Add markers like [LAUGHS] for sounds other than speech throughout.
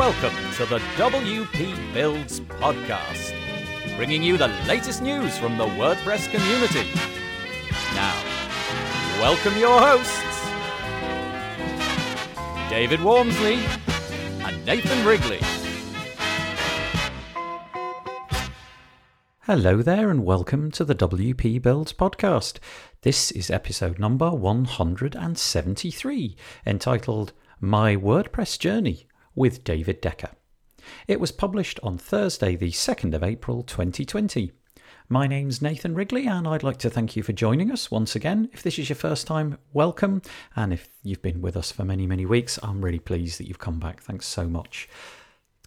Welcome to the WP Builds podcast, bringing you the latest news from the WordPress community. Now, welcome your hosts, David Waumsley and Nathan Wrigley. Hello there, and welcome to the WP Builds podcast. This is episode number 173, entitled My WordPress Journey with David Decker. It was published on Thursday, the 2nd of April 2020. My name's Nathan Wrigley, and I'd like to thank you for joining us once again. If this is your first time, welcome. And if you've been with us for many, many weeks, I'm really pleased that you've come back. Thanks so much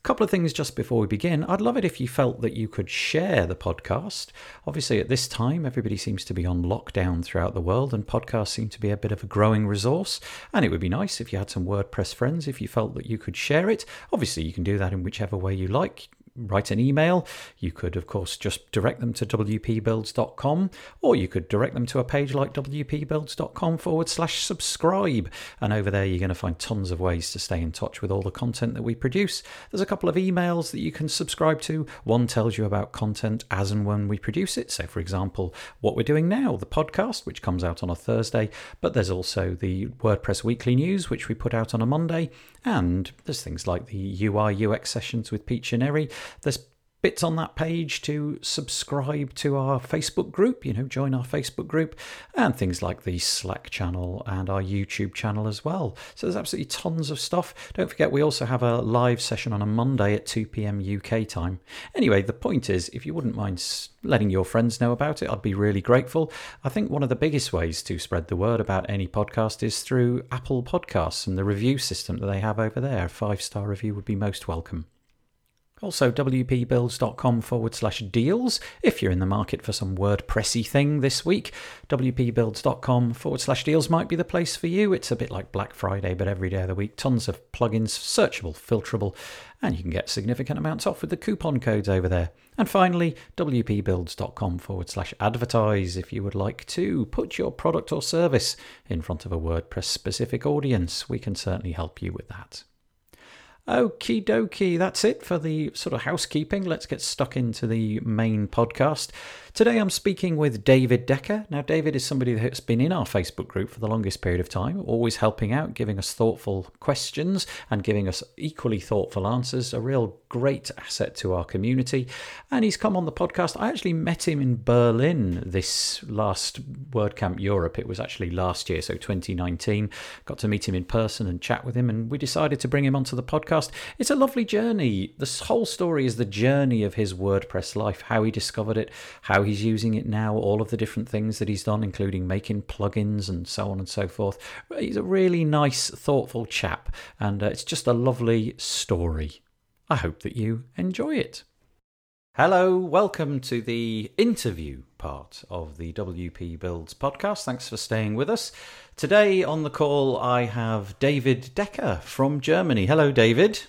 couple of things just before we begin. I'd love it if you felt that you could share the podcast. Obviously, at this time, everybody seems to be on lockdown throughout the world, and podcasts seem to be a bit of a growing resource. And it would be nice if you had some WordPress friends, if you felt that you could share it. Obviously, you can do that in whichever way you like write an email. You could, of course, just direct them to wpbuilds.com, or you could direct them to a page like wpbuilds.com forward slash subscribe. And over there, you're going to find tons of ways to stay in touch with all the content that we produce. There's a couple of emails that you can subscribe to. One tells you about content as and when we produce it. So, for example, what we're doing now, the podcast, which comes out on a Thursday, but there's also the WordPress Weekly News, which we put out on a Monday. And there's things like the UI UX sessions with Pete Chineri. There's bits on that page to subscribe to our Facebook group, you know, join our Facebook group, and things like the Slack channel and our YouTube channel as well. So there's absolutely tons of stuff. Don't forget, we also have a live session on a Monday at 2 pm UK time. Anyway, the point is, if you wouldn't mind letting your friends know about it, I'd be really grateful. I think one of the biggest ways to spread the word about any podcast is through Apple Podcasts and the review system that they have over there. A five star review would be most welcome. Also, wpbuilds.com forward slash deals if you're in the market for some WordPressy thing this week. wpbuilds.com forward slash deals might be the place for you. It's a bit like Black Friday, but every day of the week. Tons of plugins, searchable, filterable, and you can get significant amounts off with the coupon codes over there. And finally, wpbuilds.com forward slash advertise if you would like to put your product or service in front of a WordPress specific audience. We can certainly help you with that. Okie dokie, that's it for the sort of housekeeping. Let's get stuck into the main podcast. Today I'm speaking with David Decker. Now, David is somebody that's been in our Facebook group for the longest period of time, always helping out, giving us thoughtful questions and giving us equally thoughtful answers. A real great asset to our community. And he's come on the podcast. I actually met him in Berlin this last WordCamp Europe. It was actually last year, so 2019. Got to meet him in person and chat with him, and we decided to bring him onto the podcast. It's a lovely journey. This whole story is the journey of his WordPress life, how he discovered it, how he's using it now, all of the different things that he's done, including making plugins and so on and so forth. He's a really nice, thoughtful chap, and uh, it's just a lovely story. I hope that you enjoy it. Hello, welcome to the interview part of the WP Builds podcast. Thanks for staying with us. Today on the call, I have David Decker from Germany. Hello, David.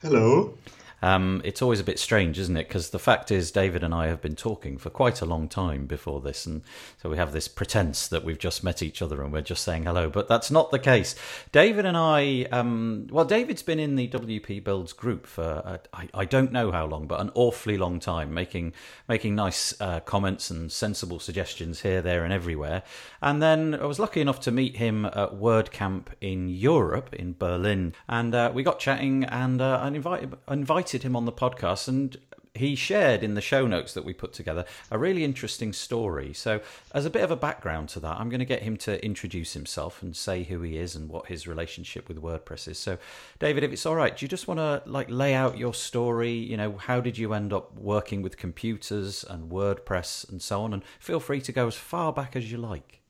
Hello. Um, it's always a bit strange, isn't it? Because the fact is, David and I have been talking for quite a long time before this, and so we have this pretense that we've just met each other and we're just saying hello, but that's not the case. David and I, um, well, David's been in the WP Builds group for uh, I, I, don't know how long, but an awfully long time, making making nice uh, comments and sensible suggestions here, there, and everywhere. And then I was lucky enough to meet him at WordCamp in Europe, in Berlin, and uh, we got chatting, and uh, I invited invited invited him on the podcast and he shared in the show notes that we put together a really interesting story. So, as a bit of a background to that, I'm going to get him to introduce himself and say who he is and what his relationship with WordPress is. So, David, if it's all right, do you just want to like lay out your story? You know, how did you end up working with computers and WordPress and so on? And feel free to go as far back as you like.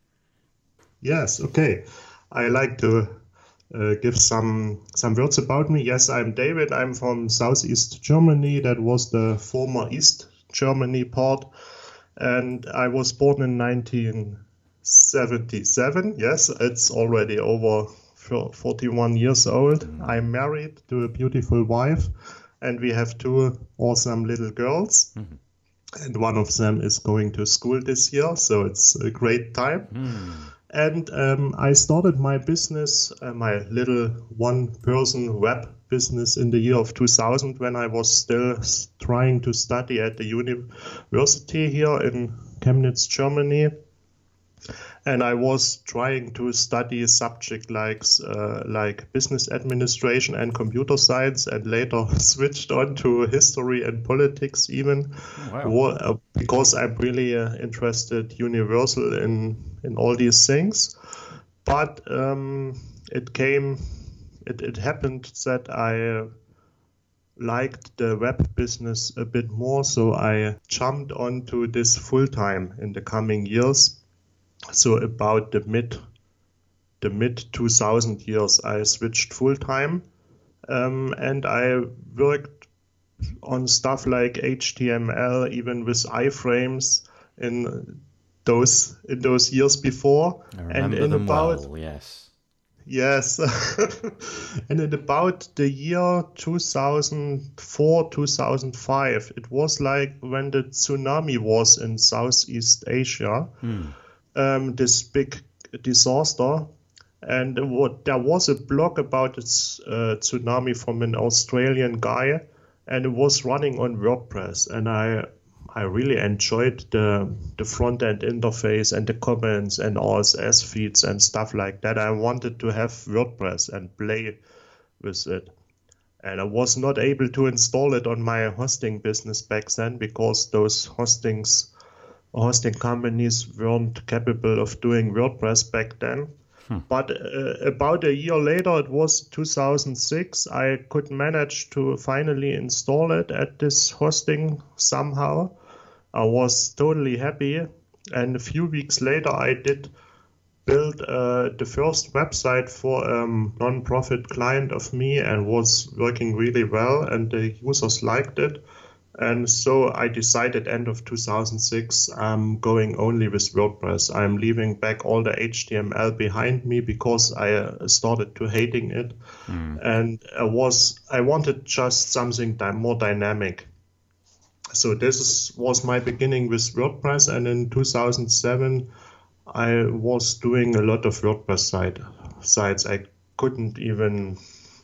Yes, okay. I like to uh, give some some words about me. Yes, I'm David. I'm from Southeast Germany. That was the former East Germany part, and I was born in 1977. Yes, it's already over 41 years old. Mm-hmm. I'm married to a beautiful wife, and we have two awesome little girls. Mm-hmm. And one of them is going to school this year, so it's a great time. Mm And um, I started my business, uh, my little one person web business in the year of 2000 when I was still trying to study at the university here in Chemnitz, Germany and I was trying to study a subject like uh, like business administration and computer science, and later [LAUGHS] switched on to history and politics even, wow. Uh, because I'm really uh, interested universal in in all these things. But um, it came, it, it happened that I liked the web business a bit more, so I jumped onto this full time in the coming years so about the mid the mid 2000 years i switched full time um, and i worked on stuff like html even with iframes in those in those years before. And in about well, yes. Yes. [LAUGHS] And in about the year 2004 2005 it was like when the tsunami was in southeast asia. Hmm um, this big disaster. And what, there was a blog about this uh, tsunami from an Australian guy, and it was running on WordPress. And I I really enjoyed the the front end interface and the comments and RSS feeds and stuff like that. I wanted to have WordPress and play with it. And I was not able to install it on my hosting business back then because those hostings hosting companies weren't capable of doing WordPress back then. Hmm. But uh, about a year later, it was 2006, I could manage to finally install it at this hosting somehow. I was totally happy. And a few weeks later, I did build uh, the first website for a um, non-profit client of me and was working really well and the users liked it and so I decided end of 2006 I'm going only with WordPress. I'm leaving back all the HTML behind me because I uh, started to hating it, mm. and I was I wanted just something more dynamic. So this was my beginning with WordPress, and in 2007 I was doing a lot of WordPress site sites. I couldn't even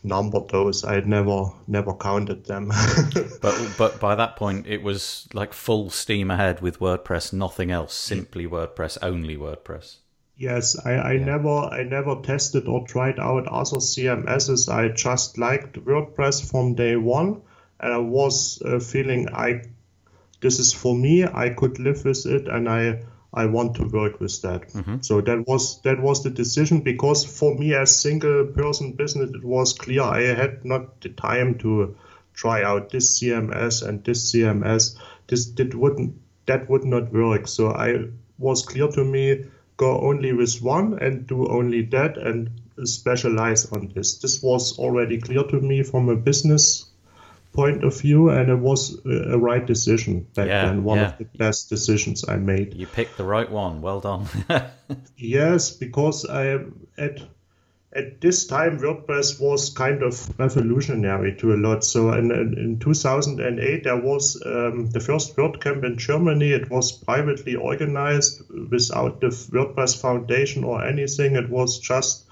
numbered those. I had never never counted them. [LAUGHS] but but by that point, it was like full steam ahead with WordPress, nothing else, simply WordPress, only WordPress. Yes, I, I yeah. never I never tested or tried out other CMSs. I just liked WordPress from day one, and I was uh, feeling I this is for me. I could live with it, and I I want to work with that. Mm-hmm. So that was that was the decision because for me as single person business it was clear I had not the time to try out this CMS and this CMS. This that wouldn't that would not work. So I was clear to me go only with one and do only that and specialize on this. This was already clear to me from a business point of view, and it was a right decision back yeah, then. One yeah. of the best decisions I made. You picked the right one. Well done. [LAUGHS] yes, because I at at this time WordPress was kind of revolutionary to a lot. So in, in 2008 there was um, the first WordCamp in Germany. It was privately organized without the WordPress Foundation or anything. It was just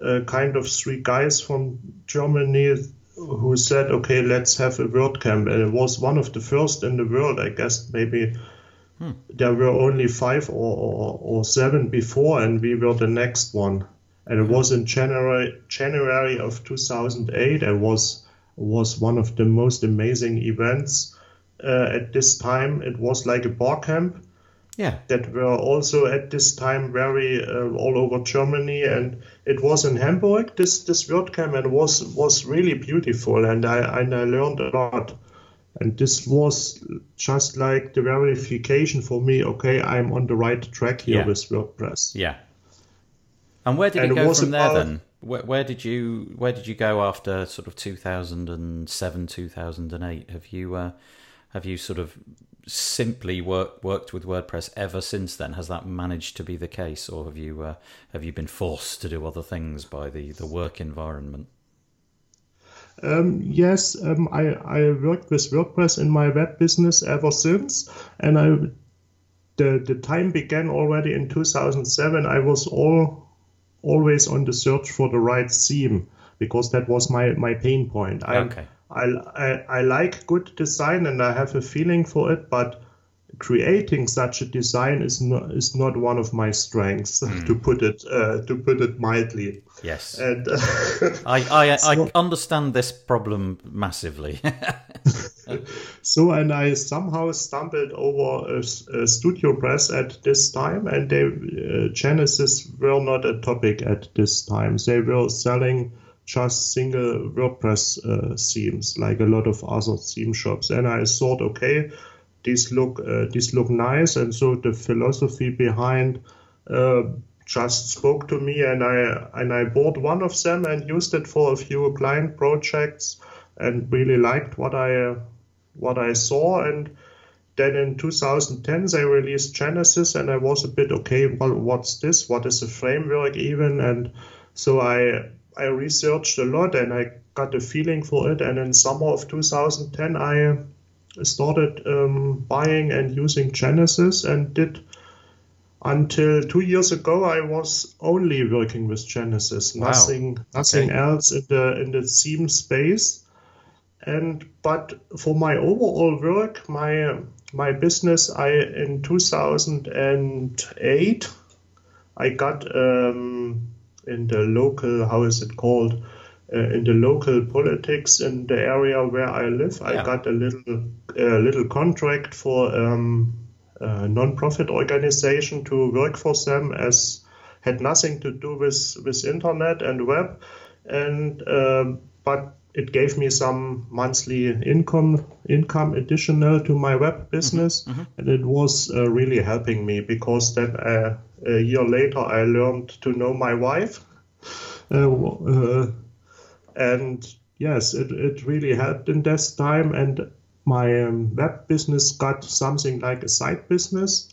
uh, kind of three guys from Germany who said, okay, let's have a WordCamp. And it was one of the first in the world, I guess, maybe. Hmm. There were only five or, or, or, seven before, and we were the next one. And it hmm. was in January January of 2008. It was was one of the most amazing events uh, at this time. It was like a bar camp, yeah. that were also at this time very uh, all over Germany, and it was in Hamburg. This this WordCamp and was was really beautiful, and I and I learned a lot. And this was just like the verification for me. Okay, I'm on the right track here yeah. with WordPress. Yeah. And where did and it go from about, there then? Where, where, did you where did you go after sort of 2007 2008 have you uh, have you sort of simply work, worked with WordPress ever since then? Has that managed to be the case, or have you uh, have you been forced to do other things by the, the work environment? Um, yes, um, I, I worked with WordPress in my web business ever since, and I the the time began already in 2007. I was all always on the search for the right theme because that was my my pain point. I, Okay. I, I I like good design and I have a feeling for it, but creating such a design is not is not one of my strengths [LAUGHS] to put it uh, to put it mildly. Yes. And [LAUGHS] I, I, I So- understand this problem massively. [LAUGHS] So, and I somehow stumbled over a StudioPress at this time, and they, uh, Genesis were not a topic at this time. They were selling just single WordPress uh, themes, like a lot of other theme shops. And I thought, okay, these look uh, these look nice, and so the philosophy behind uh, just spoke to me, and I and I bought one of them and used it for a few client projects, and really liked what I what I saw. And then in 2010 they released Genesis, and I was a bit okay. Well, what's this? What is a framework even? And so I I researched a lot, and I got a feeling for it. And in summer of 2010 I started um, buying and using Genesis, and did until two years ago I was only working with Genesis, Wow. nothing nothing Okay. else in the in the theme space. And but for my overall work, my my business, I in 2008, I got um, in the local how is it called uh, in the local politics in the area where I live. Yeah. I got a little a little contract for um, a non-profit organization to work for them as had nothing to do with with internet and web and um, but it gave me some monthly income income additional to my web business and it was uh, really helping me because then uh, a year later I learned to know my wife. Uh, uh, and yes it, it really helped in this time. And my um, web business got something like a side business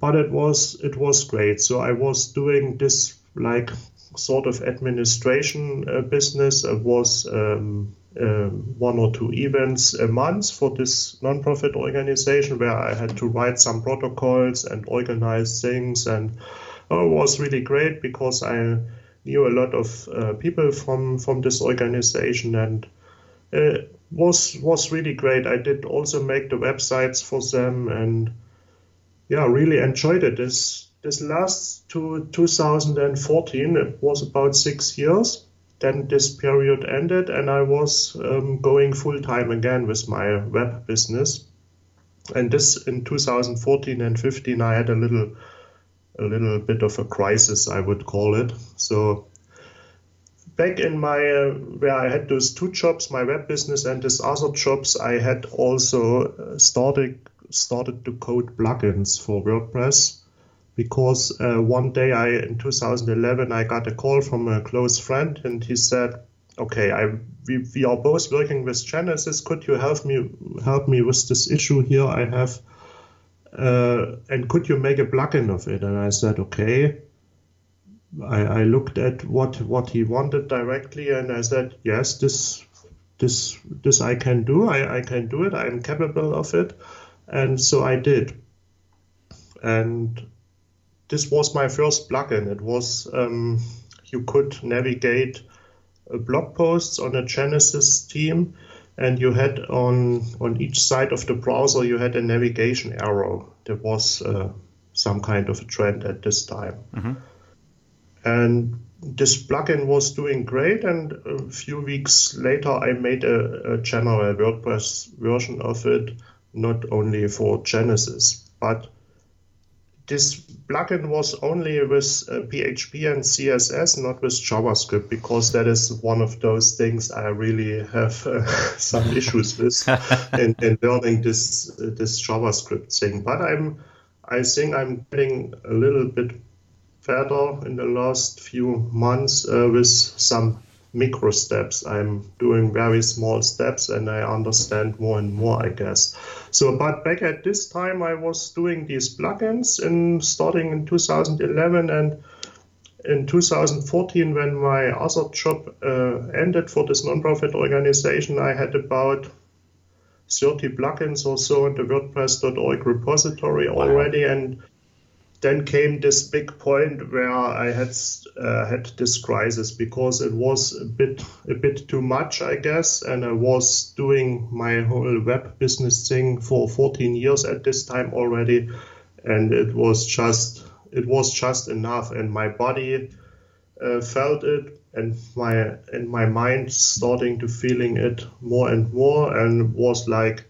but it was it was great. So i was doing this like sort of administration uh, business. It was um, um, one or two events a month for this non-profit organization where i had to write some protocols and organize things and oh, it was really great because i knew a lot of uh, people from from this organization and uh, was was really great i did also make the websites for them and yeah, really enjoyed it. This this last to 2014, it was about six years. Then this period ended, and I was um, going full time again with my web business. And this in 2014 and 15, I had a little a little bit of a crisis, I would call it. So back in my uh, where I had those two jobs, my web business and this other jobs, I had also uh, started started to code plugins for WordPress because uh, one day I in 2011 I got a call from a close friend and he said, "Okay, I we, we are both working with Genesis. Could you help me help me with this issue here I have?" Uh, and could you make a plugin of it? And I said, okay. I, I looked at what what he wanted directly, and I said, yes, this this this I can do. I, I can do it. I'm capable of it, and so I did. And this was my first plugin. It was um, you could navigate uh, blog posts on a Genesis theme, and you had on on each side of the browser you had a navigation arrow. There was uh, some kind of a trend at this time, and this plugin was doing great. And a few weeks later, I made a, a general WordPress version of it, not only for Genesis, but this plugin was only with uh, PHP and CSS, not with JavaScript, because that is one of those things I really have uh, [LAUGHS] some issues with [LAUGHS] in, in learning this uh, this JavaScript thing. But I'm, I think I'm getting a little bit better in the last few months uh, with some micro steps. I'm doing very small steps, and I understand more and more, I guess. So, but back at this time, I was doing these plugins in starting in 2011 and in 2014, when my other job uh, ended for this nonprofit organization, I had about 30 plugins or so in the WordPress.org repository wow. already, and then came this big point where I had uh, had this crisis because it was a bit a bit too much, I guess, and I was doing my whole web business thing for 14 years at this time already, and it was just it was just enough, and my body uh, felt it, and my and my mind starting to feeling it more and more, and was like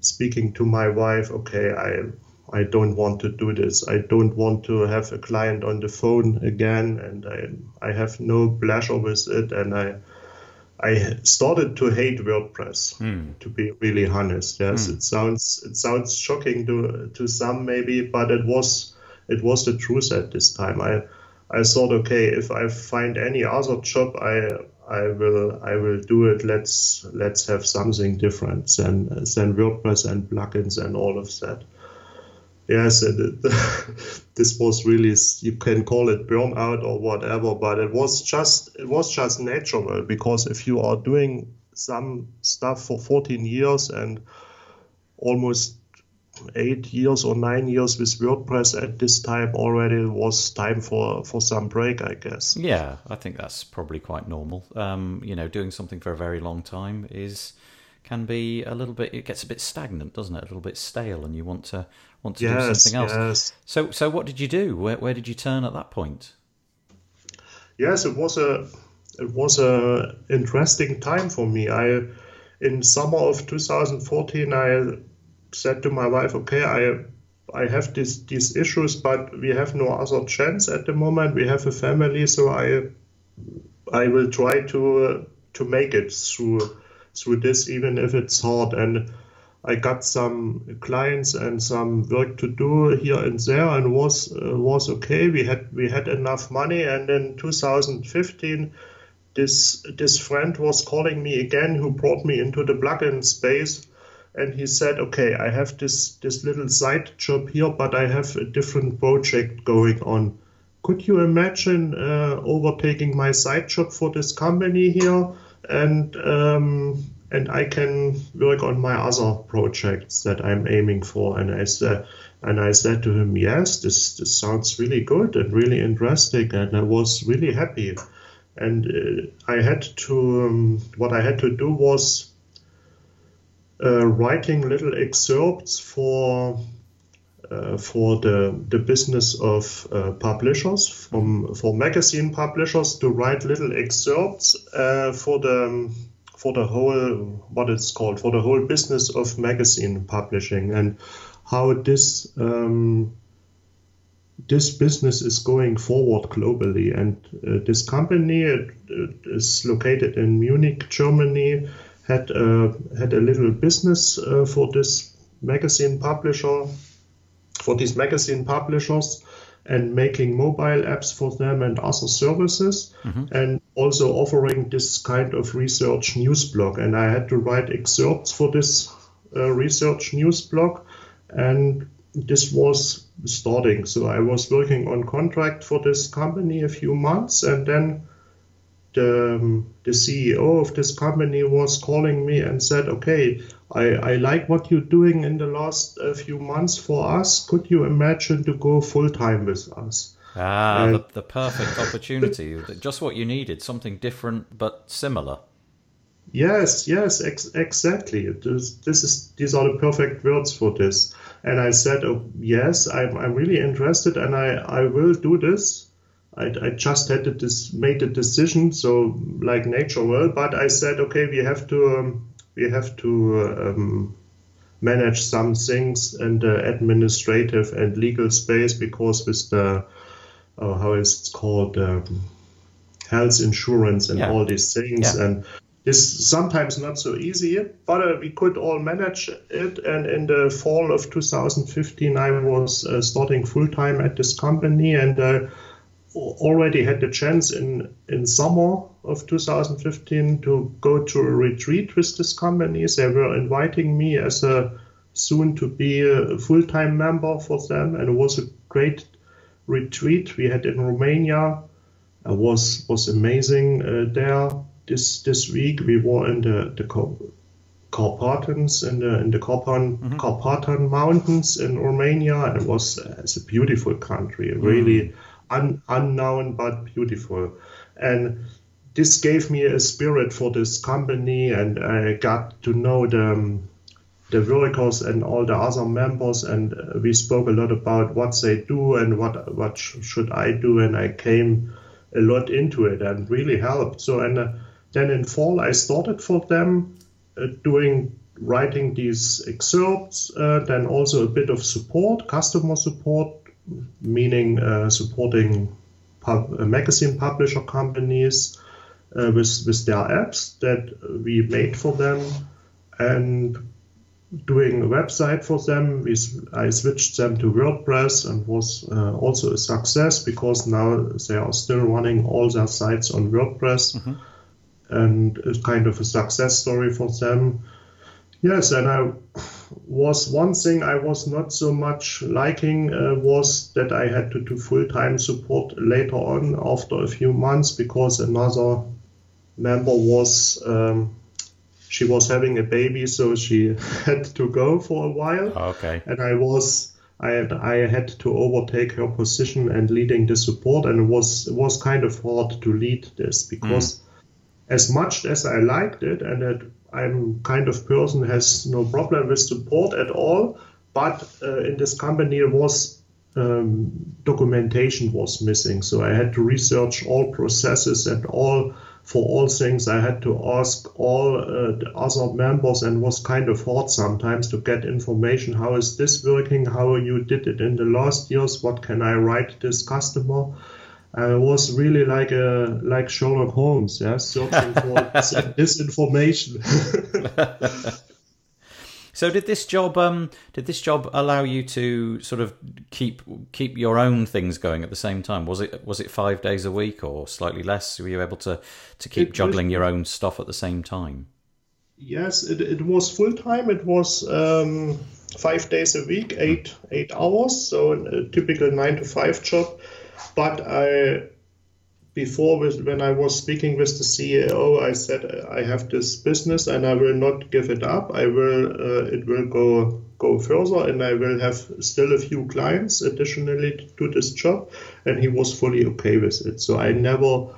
speaking to my wife, okay, I I don't want to do this. I don't want to have a client on the phone again, and I I have no pleasure with it, and I I started to hate WordPress. Mm. To be really honest, yes, mm. it sounds it sounds shocking to to some maybe, but it was it was the truth at this time. I I thought, okay, if I find any other job, I I will I will do it. Let's let's have something different than than WordPress and plugins and all of that yes, [LAUGHS] it, this was really you can call it burnout or whatever, but it was just it was just natural because if you are doing some stuff for 14 years and almost eight years or nine years with WordPress at this time already it was time for for some break, I guess. Yeah, I think that's probably quite normal. Um, you know, doing something for a very long time is can be a little bit it gets a bit stagnant doesn't it a little bit stale and you want to want to yes, do something else yes. so so what did you do where, where did you turn at that point yes it was a it was a interesting time for me i in summer of 2014 i said to my wife okay i I have this, these issues, but we have no other chance at the moment. We have a family, so I I will try to uh, to make it through through this, even if it's hard. And I got some clients and some work to do here and there, and was uh, was okay. We had we had enough money, and in 2015, this this friend was calling me again, who brought me into the plugin space, and he said, "Okay, I have this this little side job here, but I have a different project going on." Could you imagine uh, overtaking my side job for this company here? and um, and I can work on my other projects that I'm aiming for. And I said, and I said to him, yes, this this sounds really good and really interesting, and I was really happy. And uh, I had to, um, what I had to do was uh, writing little excerpts for uh, for the, the business of uh, publishers, from for magazine publishers, to write little excerpts uh, for the for the whole what it's called for the whole business of magazine publishing and how this um, this business is going forward globally. And uh, this company it, it is located in Munich, Germany. Had uh, had a little business uh, for this magazine publisher for these magazine publishers and making mobile apps for them and other services mm-hmm. and also offering this kind of research news blog and i had to write excerpts for this uh, research news blog and this was starting so i was working on contract for this company a few months and then the, um, the ceo of this company was calling me and said okay I, I like what you're doing in the last uh, few months for us. Could you imagine to go full time with us? Ah, and, the, the perfect opportunity. [LAUGHS] Just what you needed, something different but similar. Yes, yes, ex- exactly. This, this is these are the perfect words for this. And I said, oh, yes, I'm, I'm really interested, and I, I will do this. I, I just had to this made a decision, so like nature will. But I said, okay, we have to um, we have to um, manage some things in the administrative and legal space because with the uh, how is it called um, health insurance and yeah. all these things yeah. and it's sometimes not so easy but uh, we could all manage it and in the fall of 2015 i was uh, starting full-time at this company and uh, already had the chance in in summer of 2015 to go to a retreat with this company. They were inviting me as a soon to be a full-time member for them, and it was a great retreat we had in Romania. It was was amazing uh, there. This this week we were in the the Carpatans in the in the Carpathan, mm-hmm. Carpathan Mountains in Romania. It was uh, it's a beautiful country, really mm. un, unknown but beautiful, and this gave me a spirit for this company, and I got to know the the workers and all the other members, and we spoke a lot about what they do and what what sh- should I do, and I came a lot into it and really helped. So and uh, then in fall I started for them uh, doing writing these excerpts, uh, then also a bit of support, customer support, meaning uh, supporting pub- magazine publisher companies with with their apps that we made for them, and doing a website for them. We, I switched them to WordPress and was uh, also a success because now they are still running all their sites on WordPress. Mm-hmm and it's kind of a success story for them. Yes, and I was one thing I was not so much liking uh, was that I had to do full time support later on after a few months because another member was um, she was having a baby, so she [LAUGHS] had to go for a while. Oh, okay. And I was I had, I had to overtake her position and leading the support, and it was it was kind of hard to lead this because. Mm as much as I liked it, and that I'm kind of person has no problem with support at all, but uh, in this company it was um, documentation was missing, so I had to research all processes and all for all things. I had to ask all uh, the other members, and was kind of hard sometimes to get information. How is this working? How you did it in the last years? What can I write this customer? I was really like a like Sherlock Holmes, yeah, searching for [LAUGHS] this information. [LAUGHS] so did this job um did this job allow you to sort of keep keep your own things going at the same time? Was it was it five days a week or slightly less? Were you able to to keep it juggling was, your own stuff at the same time? Yes, it, it was full time. It was um, five days a week, eight eight hours, so a typical nine to five job but I, before when I was speaking with the CEO, I said I have this business and I will not give it up. I will, uh, it will go go further, and I will have still a few clients additionally to this job. And he was fully okay with it. So I never,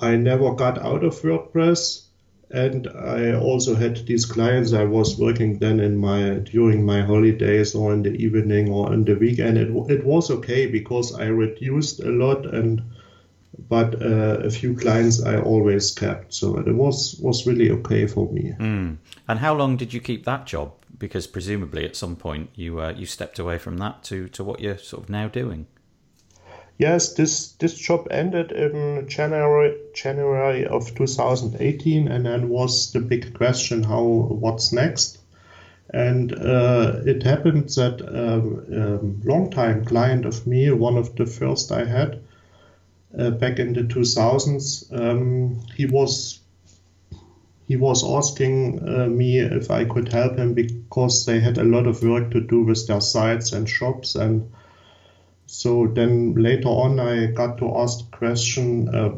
I never got out of WordPress and I also had these clients I was working then in my during my holidays or in the evening or in the weekend. It, it was okay because I reduced a lot and but uh, a few clients I always kept, so it was was really okay for me. Mm. And how long did you keep that job? Because presumably at some point you uh, you stepped away from that to to what you're sort of now doing. Yes, this this job ended in January January of 2018, and then was the big question: how what's next? And uh, it happened that a um, um, long-time client of me, one of the first I had uh, back in the 2000s, um, he was he was asking uh, me if I could help him because they had a lot of work to do with their sites and shops and so then later on, I got to ask the question, uh,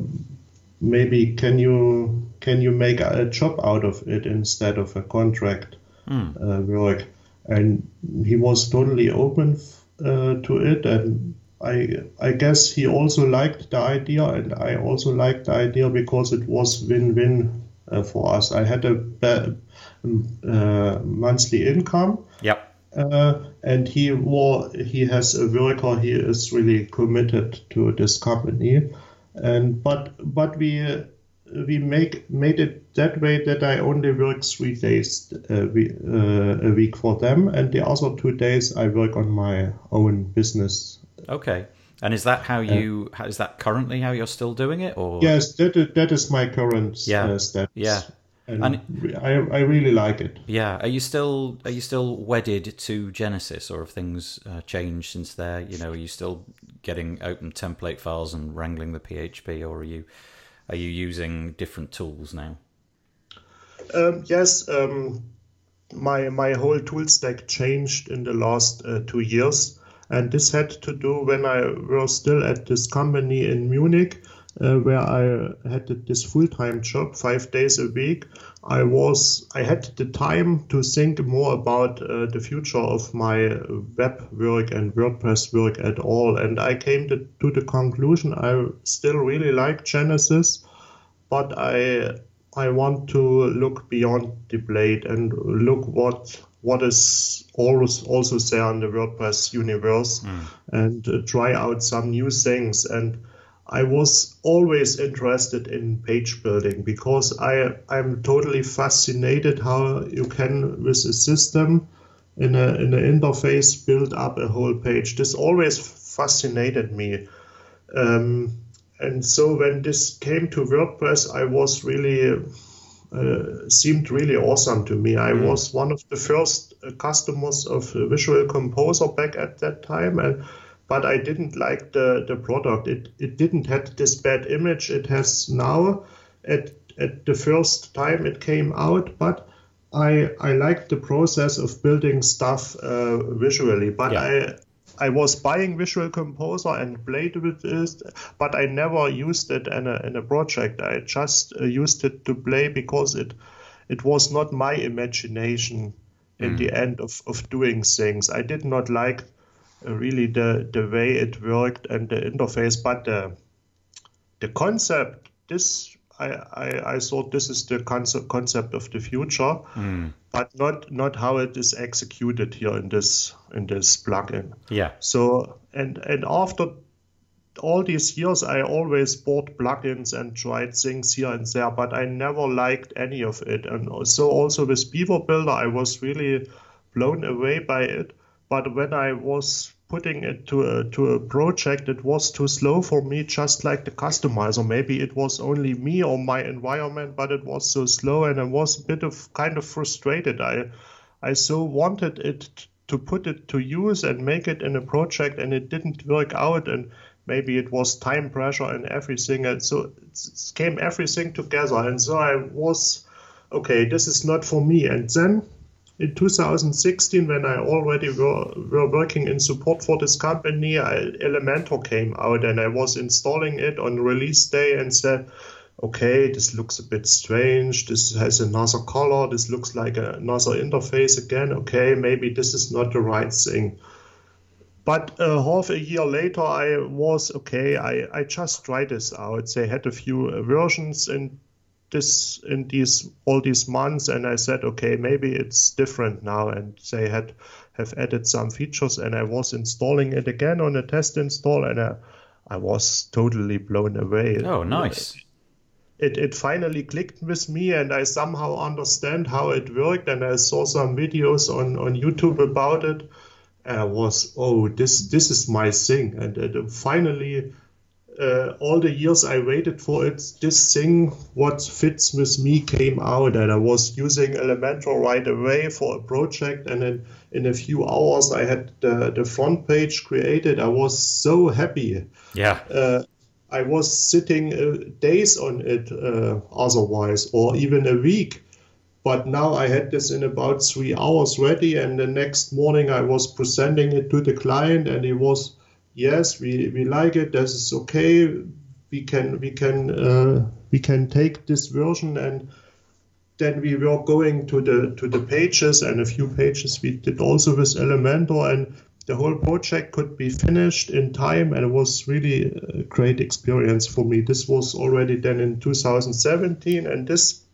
maybe can you can you make a job out of it instead of a contract mm. uh, work? And he was totally open uh, to it, and I I guess he also liked the idea, and I also liked the idea because it was win-win uh, for us. I had a uh, monthly income. Yep uh, and he war, he has a worker. He is really committed to this company, and but but we we make made it that way that I only work three days a uh, week, uh, a week for them, and the other two days I work on my own business. Okay. And is that how you? Uh, is that currently how you're still doing it, or yes, that is, that is my current yeah. Uh, status. Yeah, and, and I, I really like it. Yeah, are you still are you still wedded to Genesis, or have things uh, changed since there? You know, are you still getting open template files and wrangling the PHP, or are you are you using different tools now? Um, yes, um, my my whole tool stack changed in the last uh, two years, and this had to do when I was still at this company in Munich uh, where I had this full-time job, five days a week, I was I had the time to think more about uh, the future of my web work and WordPress work at all, and I came to, to the conclusion I still really like Genesis, but I I want to look beyond the blade and look what what is always also there in the WordPress universe mm. and uh, try out some new things. And I was always interested in page building because I I'm totally fascinated how you can with a system in a in an interface build up a whole page. This always fascinated me. Um, and so when this came to WordPress, I was really uh, seemed really awesome to me. I mm. was one of the first uh, customers of Visual Composer back at that time, and but I didn't like the, the product. It it didn't have this bad image it has now. At at the first time it came out, but I I liked the process of building stuff uh, visually. But yeah. I was buying Visual Composer and played with it, but I never used it in a, in a project. I just uh, used it to play because it it was not my imagination in mm. the end of, of doing things. I did not like uh, really the, the way it worked and the interface, but the, the concept, this I, I, I thought this is the concept concept of the future, mm. but not not how it is executed here in this in this plugin. Yeah. So and and after all these years, I always bought plugins and tried things here and there, but I never liked any of it. And so also with Beaver Builder, I was really blown away by it. But when I was putting it to a to a project it was too slow for me just like the customizer. Maybe it was only me or my environment but it was so slow and i was a bit of kind of frustrated. I i so wanted it to put it to use and make it in a project and it didn't work out and maybe it was time pressure and everything. And so it came everything together. And so i was okay this is not for me. And then in 2016, when I already were, were working in support for this company, I, Elementor came out and I was installing it on release day and said, okay, this looks a bit strange. This has another color. This looks like another interface again. Okay, maybe this is not the right thing. But uh, half a year later, I was okay. I, I just tried this out. They had a few versions and this in these all these months and I said, okay, maybe it's different now. And they had have added some features and I was installing it again on a test install and I, I was totally blown away. Oh, nice. It, it finally clicked with me and I somehow understand how it worked and I saw some videos on, on YouTube about it. And I was, oh, this this is my thing. And it finally uh, all the years I waited for it, this thing, what fits with me, came out, and I was using Elementor right away for a project, and then in a few hours I had the, the front page created. I was so happy. Yeah. Uh, I was sitting uh, days on it uh, otherwise, or even a week. But now I had this in about three hours ready, and the next morning I was presenting it to the client, and he was yes, we, we like it. This is okay. We can we can uh, we can take this version and then we were going to the to the pages and a few pages we did also with Elementor and the whole project could be finished in time and it was really a great experience for me. This was already then in 2017 and this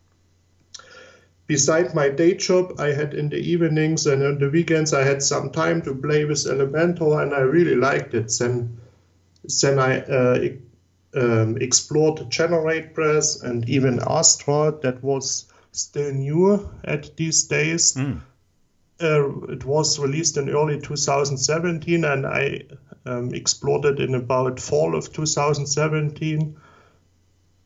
beside my day job I had in the evenings and on the weekends I had some time to play with Elementor and I really liked it. Then, then I uh, um, explored GeneratePress and even Astra that was still new at these days. Mm. Uh, it was released in early 2017 and I um, explored it in about fall of 2017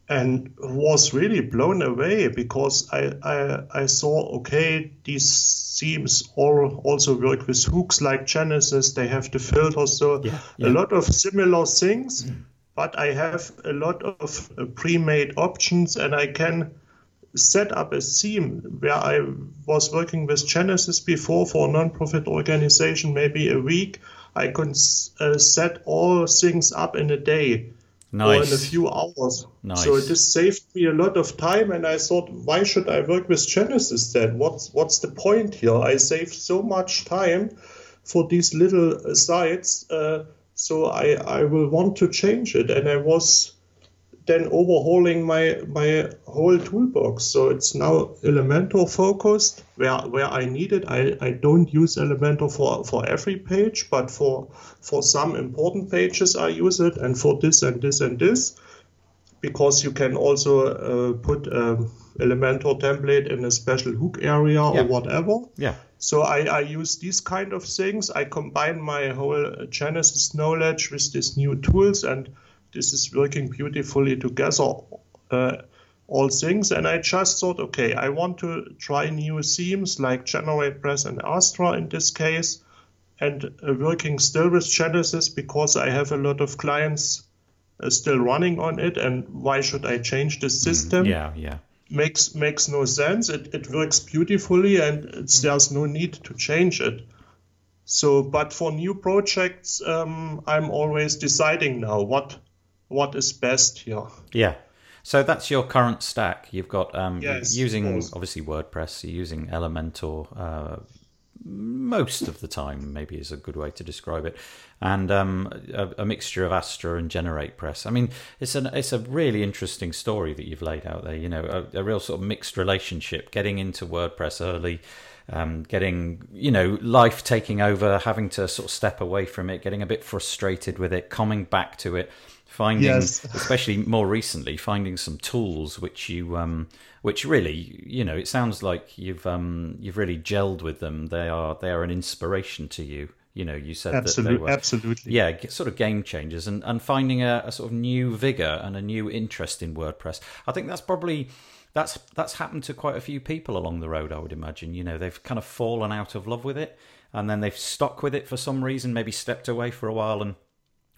and was really blown away because I, I, I saw okay these themes all also work with hooks like Genesis they have the filters so yeah, yeah. a lot of similar things mm. but I have a lot of uh, pre-made options and I can set up a theme where I was working with Genesis before for a non-profit organization maybe a week I could uh, set all things up in a day or in a few hours. Nice. So this saved me a lot of time, and I thought, why should I work with Genesis then? What's what's the point here? I saved so much time for these little uh, sites, uh, so I I will want to change it, and I was then overhauling my my whole toolbox. So it's now Elementor focused where where I need it. I, I don't use Elementor for, for every page, but for for some important pages I use it, and for this and this and this, because you can also uh, put um, Elementor template in a special hook area Yeah. or whatever. Yeah. So I, I use these kind of things. I combine my whole Genesis knowledge with these new tools, and this is working beautifully together. Uh, all things, and I just thought, okay, I want to try new themes like GeneratePress and Astra in this case, and uh, working still with Genesis because I have a lot of clients uh, still running on it, and why should I change the system? Yeah. Yeah. makes makes no sense. It, it works beautifully, and it's, there's no need to change it. So, but for new projects, um, I'm always deciding now what what is best here. Yeah. So that's your current stack. You've got um, Yes, using obviously WordPress. You're using Elementor uh, most of the time. Maybe is a good way to describe it, and um, a, a mixture of Astra and GeneratePress. I mean, it's an it's a really interesting story that you've laid out there. You know, a, a real sort of mixed relationship. Getting into WordPress early. Um, getting you know life taking over having to sort of step away from it getting a bit frustrated with it coming back to it finding Yes. [LAUGHS] especially more recently finding some tools which you um which really you know it sounds like you've um you've really gelled with them they are they are an inspiration to you you know you said Absolutely, were absolutely. yeah sort of game changers and and finding a, a sort of new vigor and a new interest in wordpress i think that's probably that's that's happened to quite a few people along the road i would imagine you know they've kind of fallen out of love with it and then they've stuck with it for some reason maybe stepped away for a while and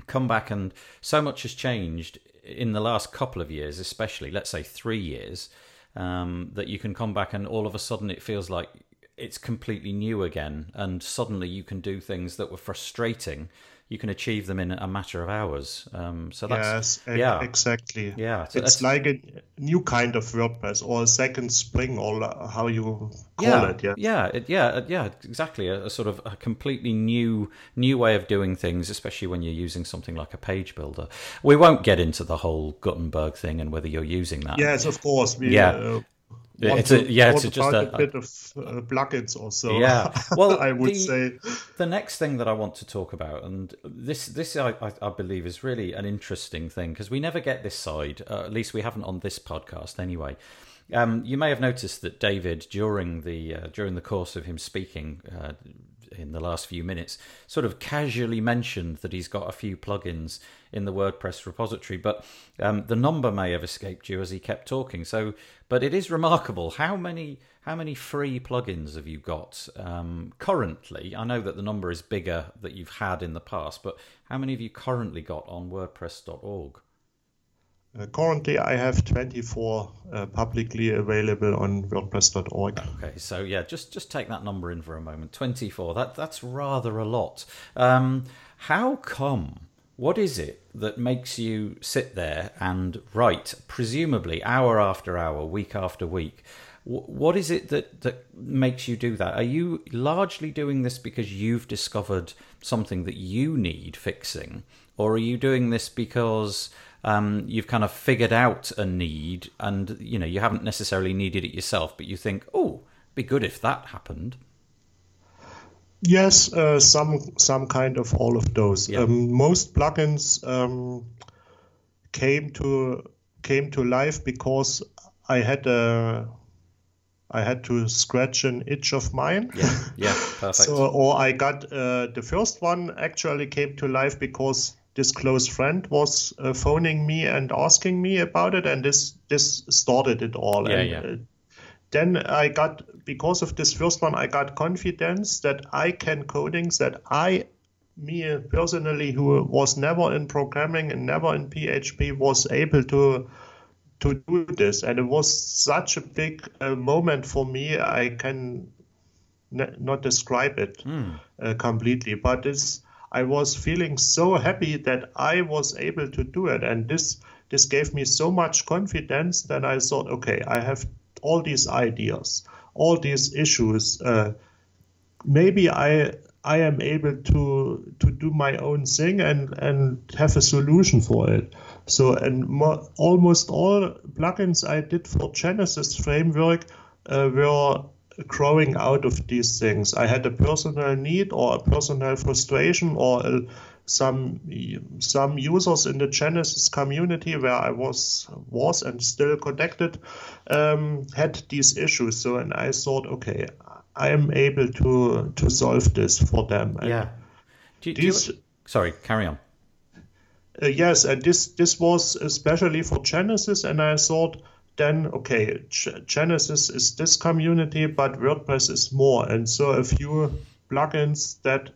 come back and so much has changed in the last couple of years especially let's say three years um, that you can come back and all of a sudden it feels like it's completely new again and suddenly you can do things that were frustrating you can achieve them in a matter of hours um, so that's yes, yeah exactly. yeah so It's like a new kind of WordPress or a second spring or how you call yeah, it. Yeah. yeah, it, yeah, uh, yeah, exactly. A, a sort of a completely new, new way of doing things, especially when you're using something like a page builder. We won't get into the whole Gutenberg thing and whether you're using that. Yes, of course. We, Yeah. Uh, it's a- yeah, it's talk just a- a, bit of uh, plugins also. Yeah. [LAUGHS] Well, I would the- say the next thing that I want to talk about, and this this I, I, I believe is really an interesting thing because we never get this side. Uh, at least we haven't on this podcast anyway. Um, you may have noticed that David, during the uh, during the course of him speaking uh, in the last few minutes, sort of casually mentioned that he's got a few plugins in the WordPress repository, but um, the number may have escaped you as he kept talking. So, but it is remarkable how many how many free plugins have you got um, currently? I know that the number is bigger that you've had in the past, but how many have you currently got on WordPress.org? uh, currently I have 24 uh, publicly available on WordPress.org. Okay, so yeah, just just take that number in for a moment. Twenty four. That that's rather a lot. Um, how come? What is it that makes you sit there and write, presumably hour after hour, week after week? What is it that, that makes you do that? Are you largely doing this because you've discovered something that you need fixing, or are you doing this because um, you've kind of figured out a need and you know you haven't necessarily needed it yourself, but you think, oh, be good if that happened. Yes, uh, some some kind of all of those. Yeah. Um, most plugins um, came to came to life because I had a I had to scratch an itch of mine. Yeah, yeah, [LAUGHS] perfect. So, or I got uh, the first one actually came to life because this close friend was uh, phoning me and asking me about it, and this this started it all. Yeah, and, yeah. Then I got because of this first one, I got confidence that I can coding that I me personally who was never in programming and never in PHP was able to to do this. And it was such a big uh, moment for me I can n- not describe it uh, completely. But it's I was feeling so happy that I was able to do it, and this this gave me so much confidence that I thought, okay, I have all these ideas, all these issues. Uh, maybe I I am able to to do my own thing and and have a solution for it. So and mo- almost all plugins I did for Genesis framework uh, were growing out of these things. I had a personal need or a personal frustration or a, some some users in the Genesis community where I was was and still connected um, had these issues. So and I thought, okay, I am able to to solve this for them. And yeah. Do, do these, you, sorry, carry on. Uh, yes, and this this was especially for Genesis, and I thought then okay, Genesis is this community, but WordPress is more, and so a few plugins that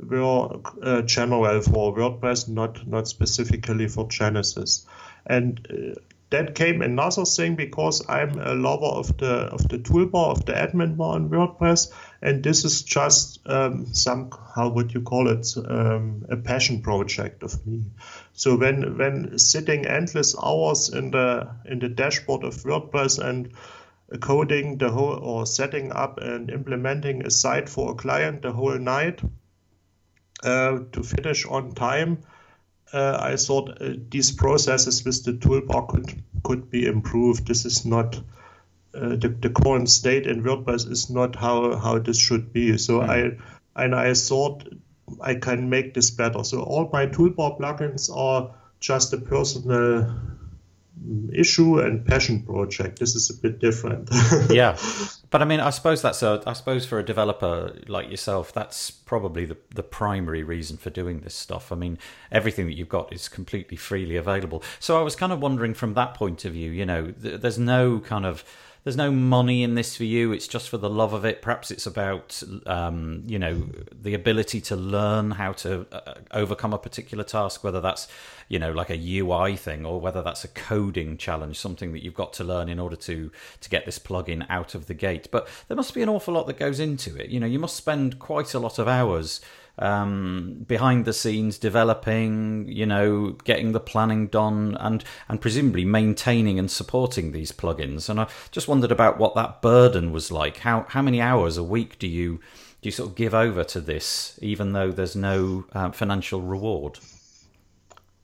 were uh, general for WordPress, not not specifically for Genesis, and. Uh, that came another thing because I'm a lover of the of the toolbar of the admin bar in WordPress, and this is just um, some how would you call it um, a passion project of me. So when when sitting endless hours in the in the dashboard of WordPress and coding the whole or setting up and implementing a site for a client the whole night to finish on time uh, I thought uh, these processes with the toolbar could could be improved. This is not uh, the, the current state in WordPress is not how, how this should be. So mm. I and I thought I can make this better. So all my toolbar plugins are just a personal issue and passion project. This is a bit different. [LAUGHS] yeah, but I mean, I suppose that's a. I suppose for a developer like yourself, that's probably the the primary reason for doing this stuff. I mean, everything that you've got is completely freely available. So I was kind of wondering from that point of view. You know, th- there's no kind of there's no money in this for you. It's just for the love of it. Perhaps it's about um, you know the ability to learn how to uh, overcome a particular task, whether that's you know like a UI thing or whether that's a coding challenge, something that you've got to learn in order to to get this plugin out of the gate. But there must be an awful lot that goes into it. You know, you must spend quite a lot of hours um, behind the scenes developing, you know, getting the planning done, and and presumably maintaining and supporting these plugins. And I just wondered about what that burden was like. How how many hours a week do you do you sort of give over to this, even though there's no uh, financial reward?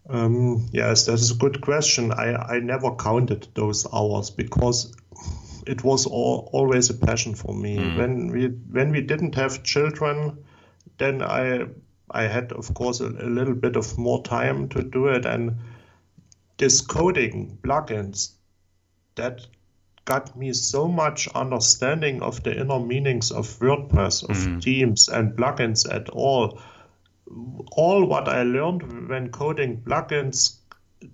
Um, yes, that is a good question. I, I never counted those hours because it was all, always a passion for me. Mm. When we when we didn't have children, then I I had of course a, a, little bit of more time to do it and this coding plugins that got me so much understanding of the inner meanings of WordPress, of mm. themes and plugins at all. All what I learned when coding plugins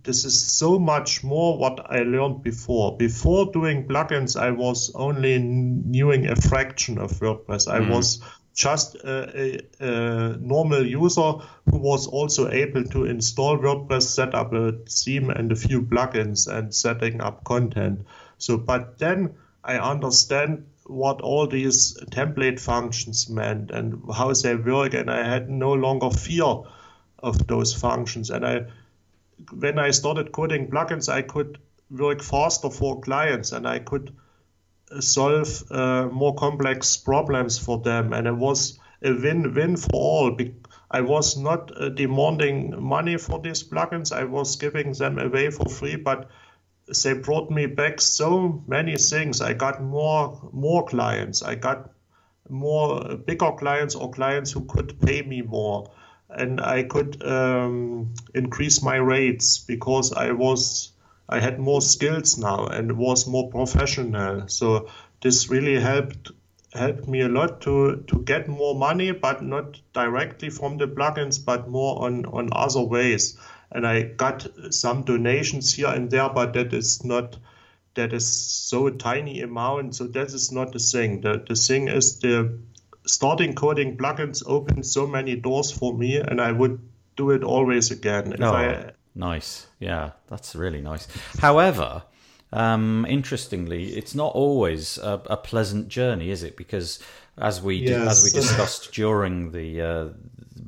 this is so much more what I learned before. Before doing plugins, I was only knowing a fraction of WordPress. I mm. was just a, a, a, normal user who was also able to install WordPress, set up a theme and a few plugins and setting up content. So, but then I understand what all these template functions meant and how they work, and I had no longer fear of those functions. And I, when I started coding plugins, I could work faster for clients, and I could solve uh, more complex problems for them, and it was a win-win for all. I was not uh, demanding money for these plugins; I was giving them away for free, but they brought me back so many things. I got more more clients. I got more bigger clients or clients who could pay me more, and I could um, increase my rates because I was I had more skills now and was more professional. So this really helped helped me a lot to to get more money, but not directly from the plugins, but more on on other ways. And I got some donations here and there, but that is not that is so tiny amount. So that is not the thing. The the thing is the starting coding plugins opened so many doors for me, and I would do it always again. If oh. I Nice. Yeah, that's really nice. However, um, interestingly, it's not always a, a, pleasant journey, is it? Because as we yes. as we [LAUGHS] discussed during the uh,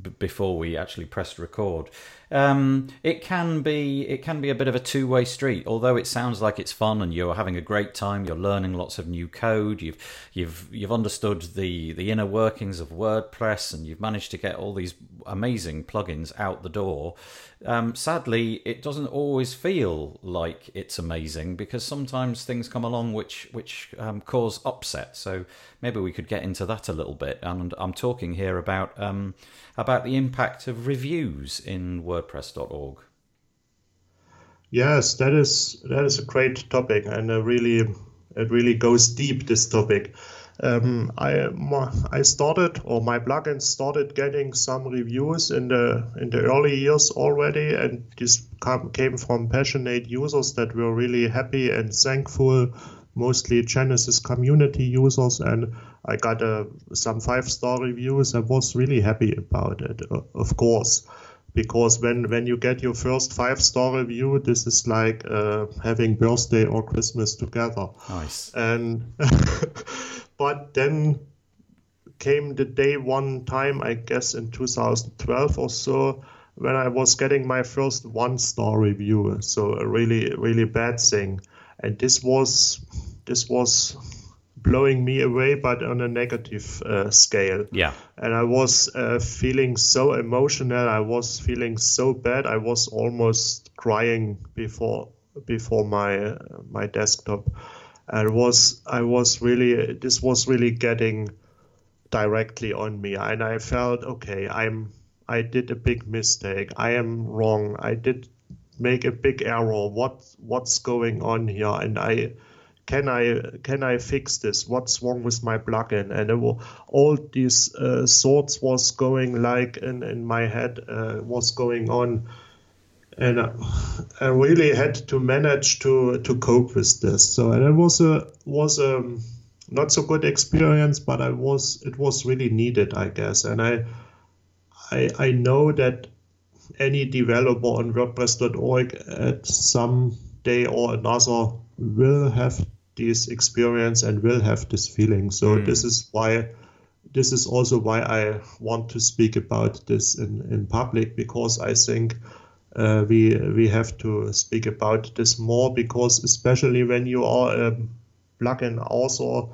b- before we actually pressed record. Um, it can be it can be a bit of a two way street. Although it sounds like it's fun and you're having a great time, you're learning lots of new code. You've you've you've understood the the inner workings of WordPress, and you've managed to get all these amazing plugins out the door. Um, sadly, it doesn't always feel like it's amazing because sometimes things come along which which um, cause upset. So maybe we could get into that a little bit. And I'm talking here about um, about the impact of reviews in WordPress.org. Yes, that is that is a great topic, and a really it really goes deep. This topic. Um, I I started or my plugin started getting some reviews in the in the early years already, and this come, came from passionate users that were really happy and thankful, mostly Genesis community users, and I got uh, some five star reviews. I was really happy about it, of course because when when you get your first five star review this is like uh, having birthday or christmas together nice and [LAUGHS] but then came the day one time i guess in 2012 or so when i was getting my first one star review so a really really bad thing and this was this was blowing me away, but on a negative uh, scale. Yeah. And I was uh, feeling so emotional. I was feeling so bad. I was almost crying before before my uh, my desktop. I was I was really this was really getting directly on me, and I felt okay. I'm I did a big mistake. I am wrong. I did make a big error. What what's going on here? And I can I can I fix this? What's wrong with my plugin? And all these uh, thoughts was going like in, in my head uh, was going on, and uh, I really had to manage to to cope with this. So and it was a was a not so good experience, but I was it was really needed, I guess. And I I I know that any developer on WordPress.org at some day or another will have this experience and will have this feeling. So mm. this is why this is also why I want to speak about this in, in public because I think uh, we we have to speak about this more because especially when you are a plugin author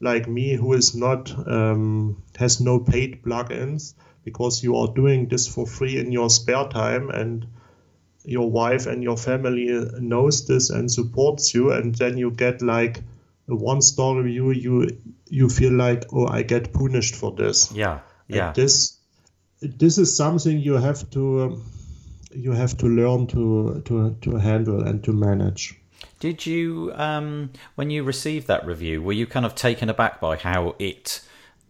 like me who is not um, has no paid plugins because you are doing this for free in your spare time and your wife and your family knows this and supports you and then you get like a one star review you you feel like oh i get punished for this. Yeah yeah. and this this is something you have to um, you have to learn to to to handle and to manage. Did you um when you received that review were you kind of taken aback by how it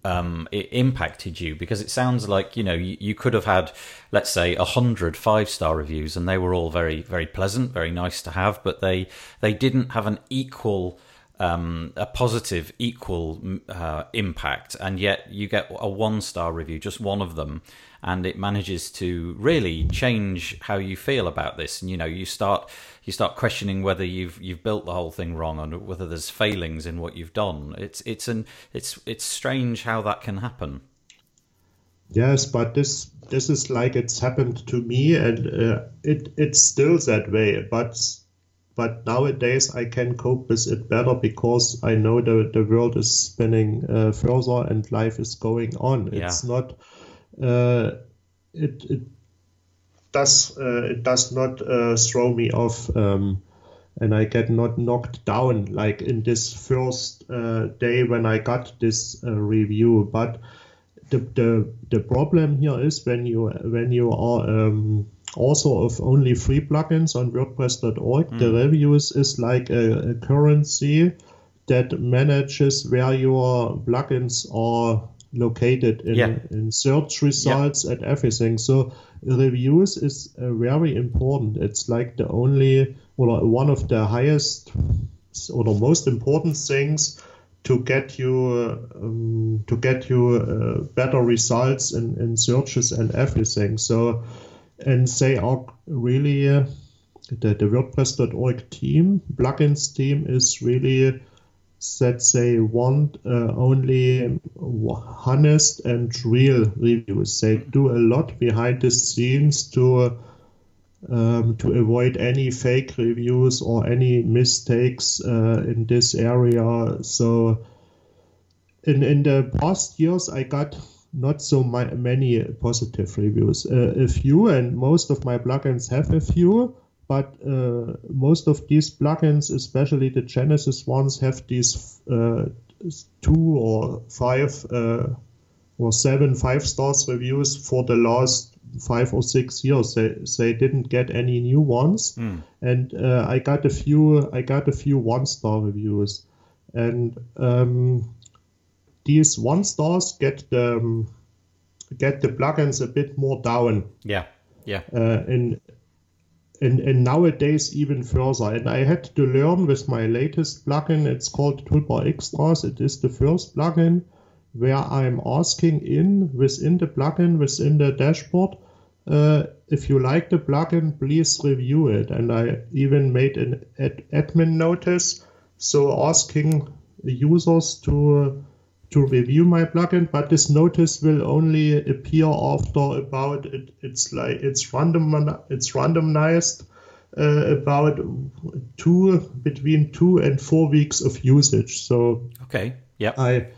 um, it impacted you? Because it sounds like you know you, you could have had let's say a hundred five star reviews and they were all very very pleasant very nice to have but they they didn't have an equal um, a positive equal uh, impact. And yet you get a one star review just one of them and it manages to really change how you feel about this and you know you start you start questioning whether you've you've built the whole thing wrong and whether there's failings in what you've done. It's it's an it's it's strange how that can happen. Yes, but this this is like it's happened to me, and uh, it it's still that way. But but nowadays I can cope with it better because I know the the world is spinning uh, further and life is going on. Yeah. It's not. Uh, it, it does uh, it does not uh, throw me off. Um, and I get not knocked down like in this first uh, day when I got this uh, review. But the, the the problem here is when you when you are um, also of only free plugins on WordPress.org, mm. the reviews is like a, a, currency that manages where your plugins are located in, yeah. in search results yeah. and everything. So reviews is uh, very important. It's like the only or one of the highest or the most important things to get you um, to get you uh, better results in, in searches and everything. So and they are really uh, the, the WordPress.org team plugins team is really that they want uh, only honest and real reviews. They do a lot behind the scenes to um, to avoid any fake reviews or any mistakes uh, in this area. So in in the past years, I got not so my, many positive reviews. Uh, a few, and most of my plugins have a few but uh, most of these plugins, especially the Genesis ones, have these uh, two or five uh, or seven five stars reviews for the last five or six years. They, they didn't get any new ones, mm. and uh, I got a few. I got a few one star reviews, and um, these one stars get the um, get the plugins a bit more down. Yeah. Yeah. Uh, in and, and nowadays even further. And I had to learn with my latest plugin. It's called Toolbar Extras. It is the first plugin where I'm asking in within the plugin, within the dashboard, uh, if you like the plugin, please review it. And I even made an ad- admin notice, so asking users to to review my plugin. But this notice will only appear after about it, it's like it's random it's randomized uh, about two between two and four weeks of usage. So okay, yeah, I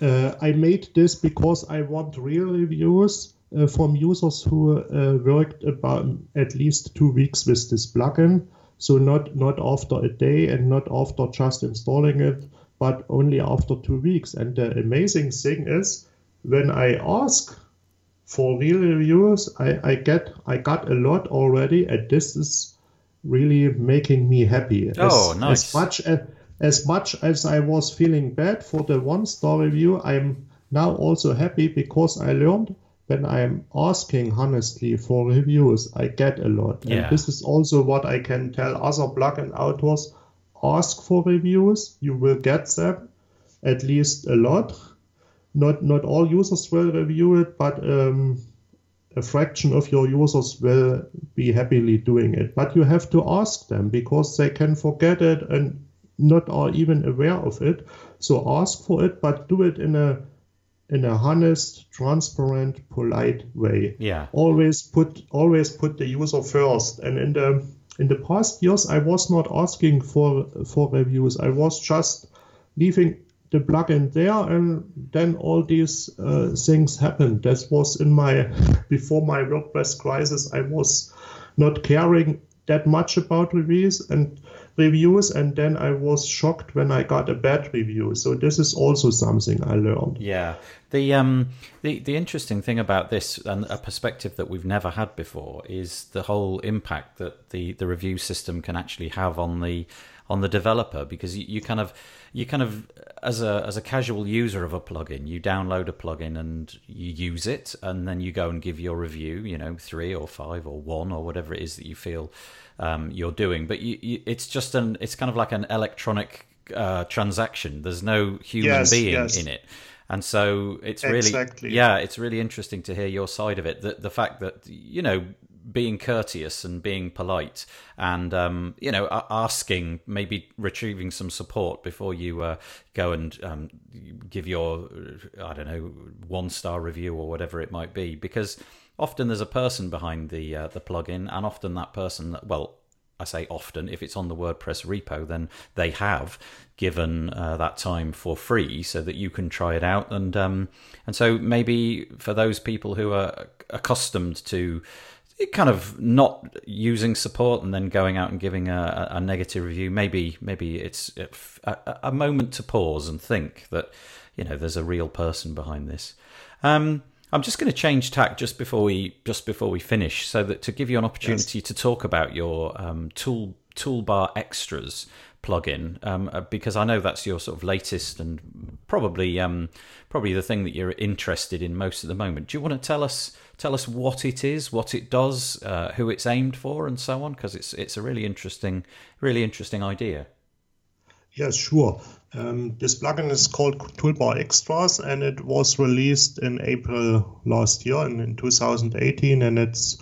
uh, I made this because I want real reviews. Uh, from users who uh, worked about at least two weeks with this plugin, so not not after a day and not after just installing it, but only after two weeks. And the amazing thing is, when I ask for real reviews, I, I get I got a lot already, and this is really making me happy. Oh, as, nice. As much as, as much as I was feeling bad for the one star review, I'm now also happy because I learned when I'm asking honestly for reviews, I get a lot. Yeah. And this is also what I can tell other plugin authors ask for reviews, you will get them, at least a lot. Not not all users will review it, but um, a fraction of your users will be happily doing it. But you have to ask them because they can forget it and not are even aware of it. So ask for it, but do it in a in a honest, transparent, polite way. Yeah. Always put always put the user first. And in the in the past years, I was not asking for for reviews. I was just leaving the plugin there, and then all these uh, things happened. That was in my before my WordPress crisis. I was not caring that much about reviews and reviews and then I was shocked when I got a bad review. So this is also something I learned. Yeah. The um the the interesting thing about this and a perspective that we've never had before is the whole impact that the the review system can actually have on the on the developer because you, you kind of you kind of as a as a casual user of a plugin you download a plugin and you use it and then you go and give your review you know three or five or one or whatever it is that you feel um, you're doing. But you, you, it's just an it's kind of like an electronic uh, transaction. There's no human yes, being yes. in it. And so it's really, exactly. yeah, it's really interesting to hear your side of it. The, the fact that you know being courteous and being polite and um, you know asking maybe retrieving some support before you uh, go and um, give your i don't know one star review or whatever it might be because often there's a person behind the uh, the plugin, and often that person, well, I say often, if it's on the WordPress repo, then they have given uh, that time for free so that you can try it out. And um, and so maybe for those people who are accustomed to kind of not using support and then going out and giving a, a negative review, maybe maybe it's a, a, moment to pause and think that you know there's a real person behind this. Um, I'm just going to change tack just before we just before we finish, so that to give you an opportunity yes. to talk about your um, tool toolbar extras plugin, um, uh, because I know that's your sort of latest and probably um, probably the thing that you're interested in most at the moment. Do you want to tell us tell us what it is, what it does, uh, who it's aimed for, and so on? Because it's it's a really interesting really interesting idea. Yes, sure. Um, this plugin is called Toolbar Extras and it was released in April last year in, in 2018 and it's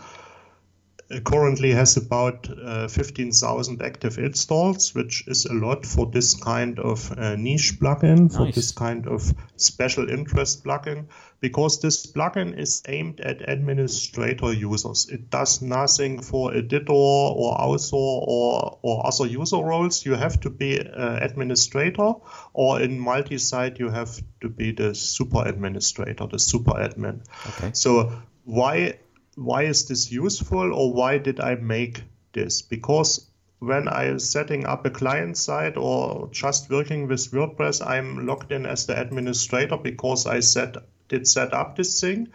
currently has about uh, 15,000 active installs, which is a lot for this kind of uh, niche plugin, nice. for this kind of special interest plugin, because this plugin is aimed at administrator users. It does nothing for editor or author or, or other user roles. You have to be an administrator, or in multi-site, you have to be the super administrator, the super admin. Okay. So why why is this useful or why did I make this? Because when I'm setting up a client side or just working with WordPress, I'm logged in as the administrator because I set did set up this thing.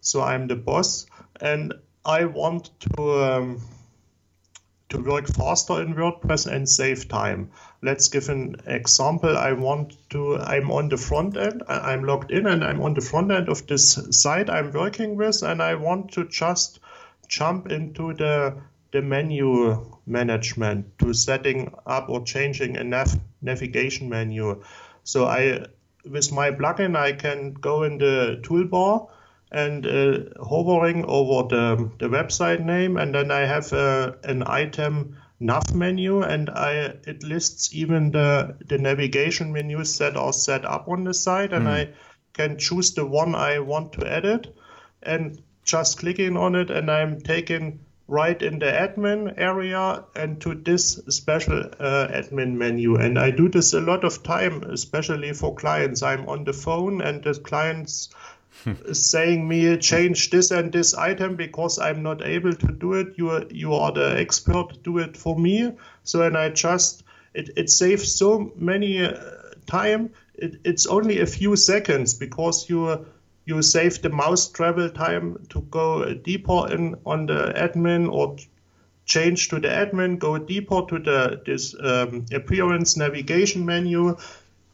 So I'm the boss and I want to um, to work faster in WordPress and save time. Let's give an example. I want to, I'm on the front end, I'm logged in and I'm on the front end of this site I'm working with, and I want to just jump into the the menu management to setting up or changing a nav- navigation menu. So I with my plugin I can go in the toolbar and uh, hovering over the, the website name, and then I have uh, an item nav menu, and I it lists even the the navigation menus that are set up on the site, and mm. I can choose the one I want to edit, and just clicking on it, and I'm taken right in the admin area and to this special uh, admin menu. And I do this a lot of time, especially for clients. I'm on the phone and the clients saying me change this and this item because I'm not able to do it. You are, you are the expert. Do it for me. So and I just it, it saves so many uh, time. It, it's only a few seconds because you you save the mouse travel time to go deeper in on the admin or change to the admin, go deeper to the this um, appearance navigation menu.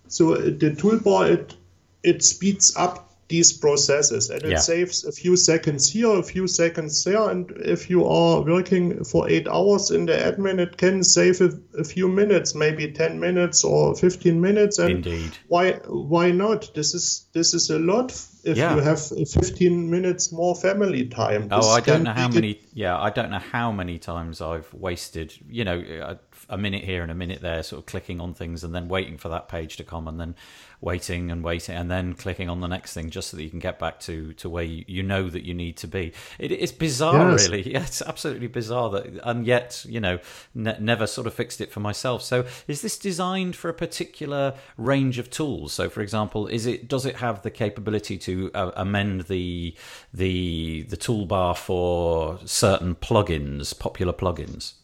So the toolbar it it speeds up these processes and it yeah. saves a few seconds here a few seconds there and if you are working for eight hours in the admin it can save a, a few minutes maybe 10 minutes or 15 minutes and Indeed. why why not this is this is a lot if yeah. you have 15 minutes more family time oh, this oh i don't know how many yeah i don't know how many times i've wasted you know a, a minute here and a minute there sort of clicking on things and then waiting for that page to come and then waiting and waiting and then clicking on the next thing just so that you can get back to to where you, you know that you need to be. It, it's bizarre, yes. really. [LAUGHS] Yeah, it's absolutely bizarre that, and yet you know, ne- never sort of fixed it for myself. So, is this designed for a particular range of tools? So, for example, is it does it have the capability to uh, amend the the the toolbar for certain plugins, popular plugins?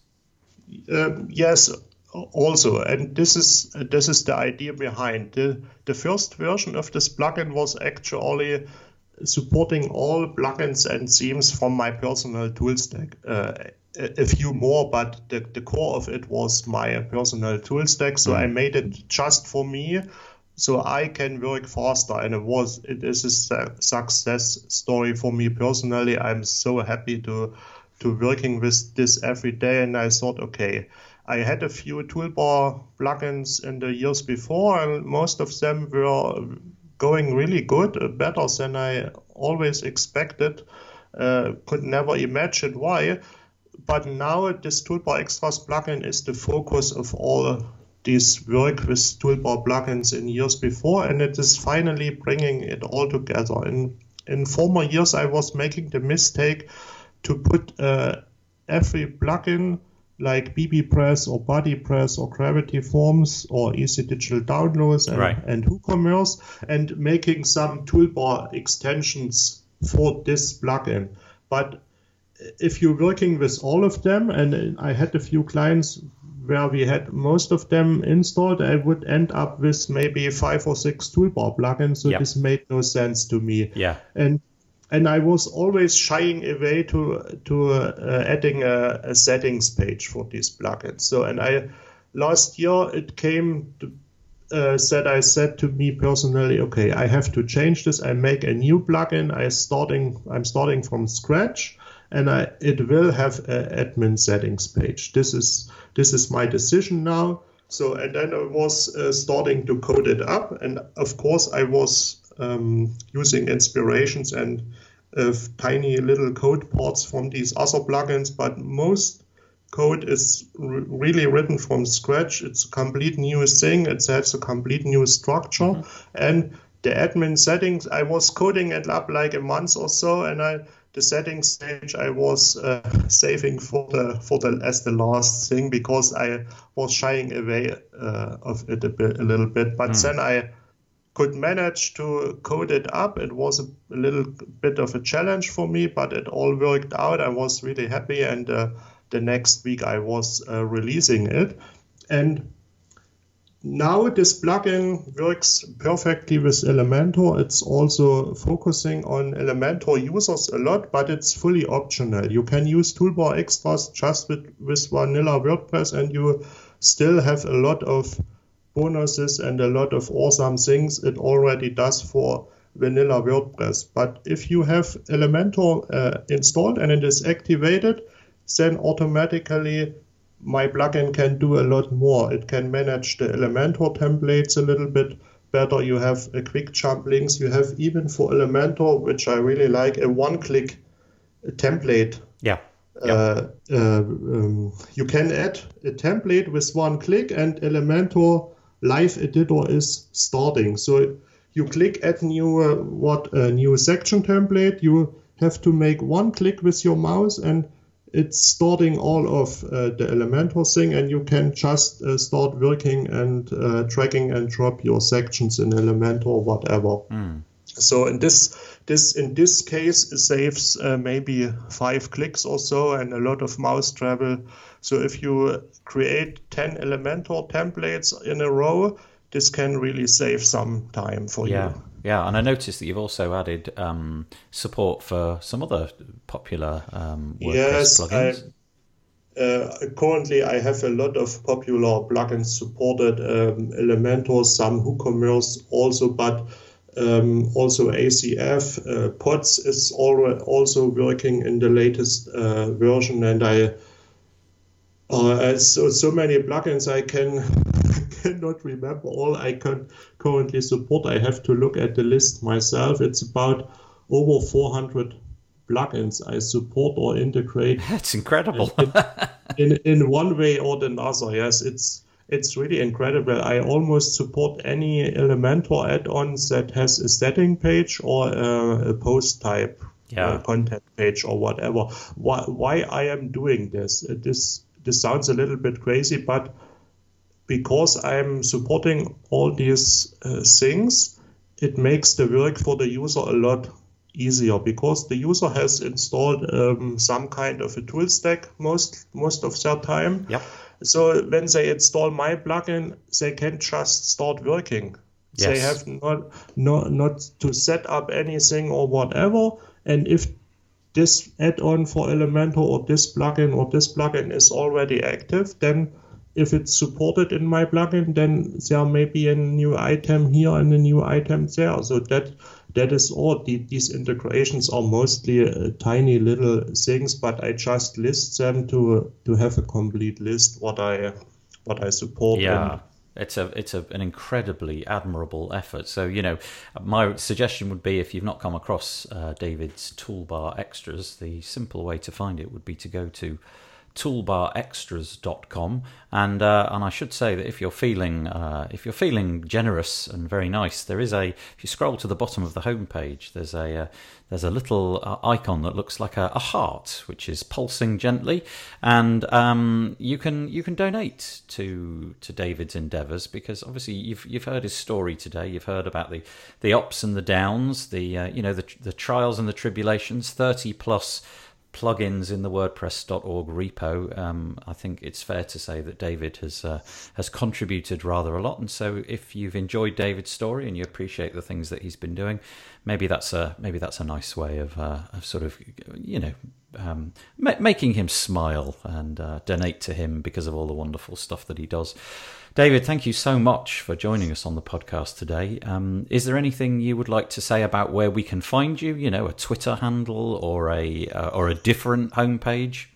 Uh, yes, also. And this is this is the idea behind. The the first version of this plugin was actually supporting all plugins and themes from my personal tool stack uh, a, a, few more but the, the core of it was my personal tool stack. So mm. i made it just for me so i can work faster. And it was it is a success story for me personally. I'm so happy to to working with this every day and i thought okay I had a few toolbar plugins in the years before, and most of them were going really good, uh, better than I always expected. Uh, could never imagine why. But now this Toolbar Extras plugin is the focus of all this work with toolbar plugins in years before, and it is finally bringing it all together. In in former years, I was making the mistake to put uh, every plugin like bbPress or BuddyPress or Gravity Forms or Easy Digital Downloads and, right. and WooCommerce and making some toolbar extensions for this plugin. But if you're working with all of them, and I had a few clients where we had most of them installed, I would end up with maybe five or six toolbar plugins. So yep. this made no sense to me. Yeah. And and I was always shying away to to uh, adding a, a, settings page for these plugins. So, and I last year it came to, uh, that I said to me personally, okay, I have to change this. I make a new plugin. I starting I'm starting from scratch, and I it will have an admin settings page. This is this is my decision now. So, and then I was uh, starting to code it up, and of course I was um, using inspirations and of tiny little code parts from these other plugins, but most code is r- really written from scratch. It's a complete new thing. It has a complete new structure, mm-hmm. and the admin settings. I was coding it up like a month or so, and I the settings stage I was uh, saving for the for the as the last thing because I was shying away uh, of it a bit a little bit. But mm. then I could manage to code it up. It was a, little bit of a challenge for me, but it all worked out. I was really happy, and uh, the next week I was uh, releasing it, and now this plugin works perfectly with Elementor. It's also focusing on Elementor users a lot, but it's fully optional. You can use toolbar extras just with, with vanilla WordPress and you still have a lot of bonuses and a lot of awesome things it already does for vanilla WordPress. But if you have Elementor uh, installed and it is activated, then automatically my plugin can do a lot more. It can manage the Elementor templates a little bit better. You have a quick jump links. You have even for Elementor, which I really like, a one-click template. Yeah. Uh, uh, um, you can add a template with one click, and Elementor Live Editor is starting. So you click add new uh, what a new section template. You have to make one click with your mouse and it's starting all of uh, the Elementor thing, and you can just uh, start working and uh, dragging and drop your sections in Elementor or whatever. Mm. So in this this in this case saves uh, maybe five clicks or so and a lot of mouse travel. So if you create ten Elementor templates in a row, this can really save some time for yeah. you. Yeah, and I noticed that you've also added um, support for some other popular um, WordPress yes, plugins. I, uh, currently, I have a lot of popular plugins supported, um, Elementor, some WooCommerce also, but um, also ACF. Uh, Pods is also working in the latest uh, version, and I uh, so so many plugins I can [LAUGHS] cannot remember all I can currently support. I have to look at the list myself. It's about over 400 plugins I support or integrate. That's incredible. in, in, in one way or another, yes, it's it's really incredible. I almost support any Elementor add-ons that has a setting page or a, a post type yeah. uh, content page or whatever. Why, why I am doing this? This this sounds a little bit crazy, but because I'm supporting all these uh, things, it makes the work for the user a lot easier because the user has installed um, some kind of a tool stack most most of their time. Yep. So when they install my plugin, they can just start working. Yes. They have not, not not to set up anything or whatever. And if this add-on for Elementor or this plugin or this plugin is already active, then if it's supported in my plugin, then there may be a new item here and a new item there. So that that is all. The, these integrations are mostly uh, tiny little things, but I just list them to to have a complete list what I what I support. Yeah. And, it's a it's a, an incredibly admirable effort. So you know, my suggestion would be if you've not come across uh, David's toolbar extras, the simple way to find it would be to go to toolbarextras.com and uh, and I should say that if you're feeling uh, if you're feeling generous and very nice there is a if you scroll to the bottom of the homepage there's a uh, there's a little uh, icon that looks like a, a, heart which is pulsing gently. And um, you can you can donate to to David's endeavors because obviously you've you've heard his story today. You've heard about the the ups and the downs the uh, you know the the trials and the tribulations 30 plus plugins in the WordPress.org repo, um, I think it's fair to say that David has uh, has contributed rather a lot. And so, if you've enjoyed David's story and you appreciate the things that he's been doing, maybe that's a maybe that's a nice way of uh, of sort of you know um, ma- making him smile and uh, donate to him because of all the wonderful stuff that he does. David, thank you so much for joining us on the podcast today. Um, is there anything you would like to say about where we can find you? You know, a Twitter handle or a uh, or a different homepage?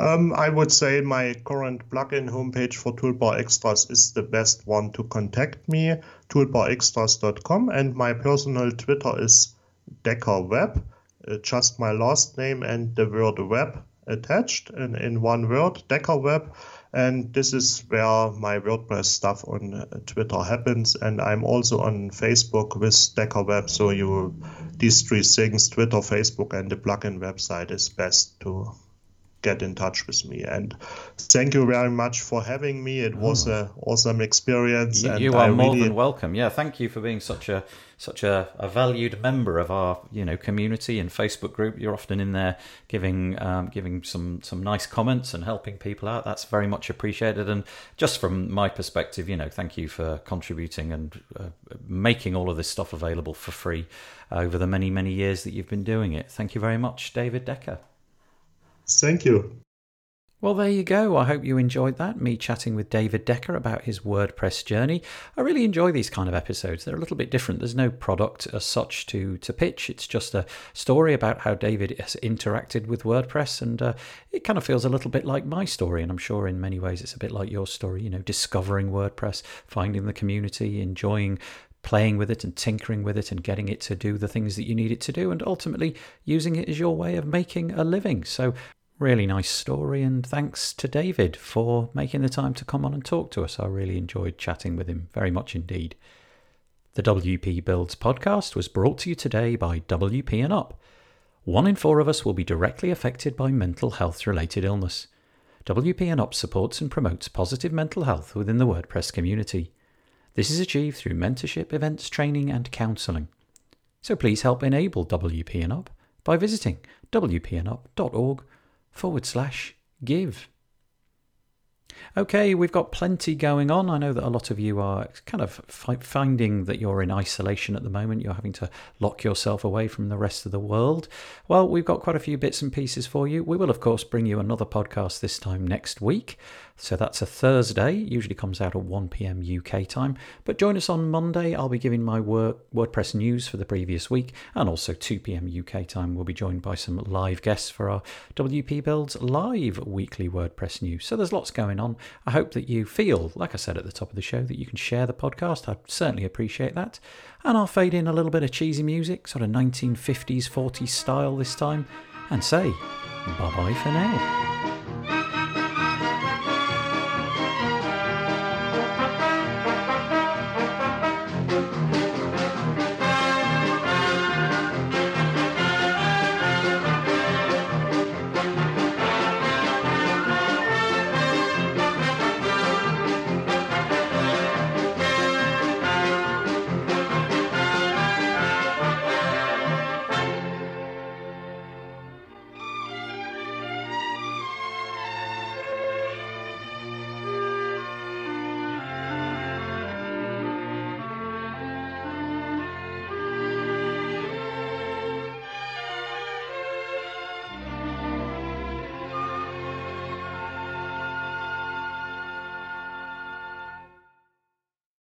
Um, I would say my current plugin homepage for Toolbar Extras is the best one to contact me, toolbarextras.com, and my personal Twitter is Decker Web, uh, just my last name and the word web attached in, in one word, Decker Web. And this is where my WordPress stuff on uh, Twitter happens. And I'm also on Facebook with Decker Web. So you, these three things, Twitter, Facebook, and the plugin website is best to get in touch with me. And thank you very much for having me. It was oh. an awesome experience. You, you are I more really... than welcome. Yeah, thank you for being such a such a, a, valued member of our you know community and Facebook group. You're often in there giving um, giving some some nice comments and helping people out. That's very much appreciated. And just from my perspective, you know, thank you for contributing and uh, making all of this stuff available for free over the many many years that you've been doing it. Thank you very much, David Decker. Thank you. Well, there you go. I hope you enjoyed that. Me chatting with David Decker about his WordPress journey. I really enjoy these kind of episodes. They're a little bit different. There's no product as such to, to pitch, it's just a story about how David has interacted with WordPress. And uh, it kind of feels a little bit like my story. And I'm sure in many ways it's a bit like your story, you know, discovering WordPress, finding the community, enjoying playing with it and tinkering with it and getting it to do the things that you need it to do, and ultimately using it as your way of making a living. So, really nice story, and thanks to David for making the time to come on and talk to us. I really enjoyed chatting with him very much indeed. The WP Builds podcast was brought to you today by WP and Up. One in four of us will be directly affected by mental health related illness. WP and Up supports and promotes positive mental health within the WordPress community. This is achieved through mentorship, events, training, and counselling. So please help enable WP and Up by visiting wpandup.org forward slash give. Okay, we've got plenty going on. I know that a lot of you are kind of fi- finding that you're in isolation at the moment. You're having to lock yourself away from the rest of the world. Well, we've got quite a few bits and pieces for you. We will, of course, bring you another podcast this time next week. So that's a Thursday. usually comes out at 1 p.m. UK time. But join us on Monday. I'll be giving my WordPress news for the previous week. And also 2 p.m. UK time, we'll be joined by some live guests for our WP Builds live weekly WordPress news. So there's lots going on. I hope that you feel, like I said at the top of the show, that you can share the podcast. I'd certainly appreciate that. And I'll fade in a little bit of cheesy music, sort of 1950s, 40s style this time, and say bye bye for now.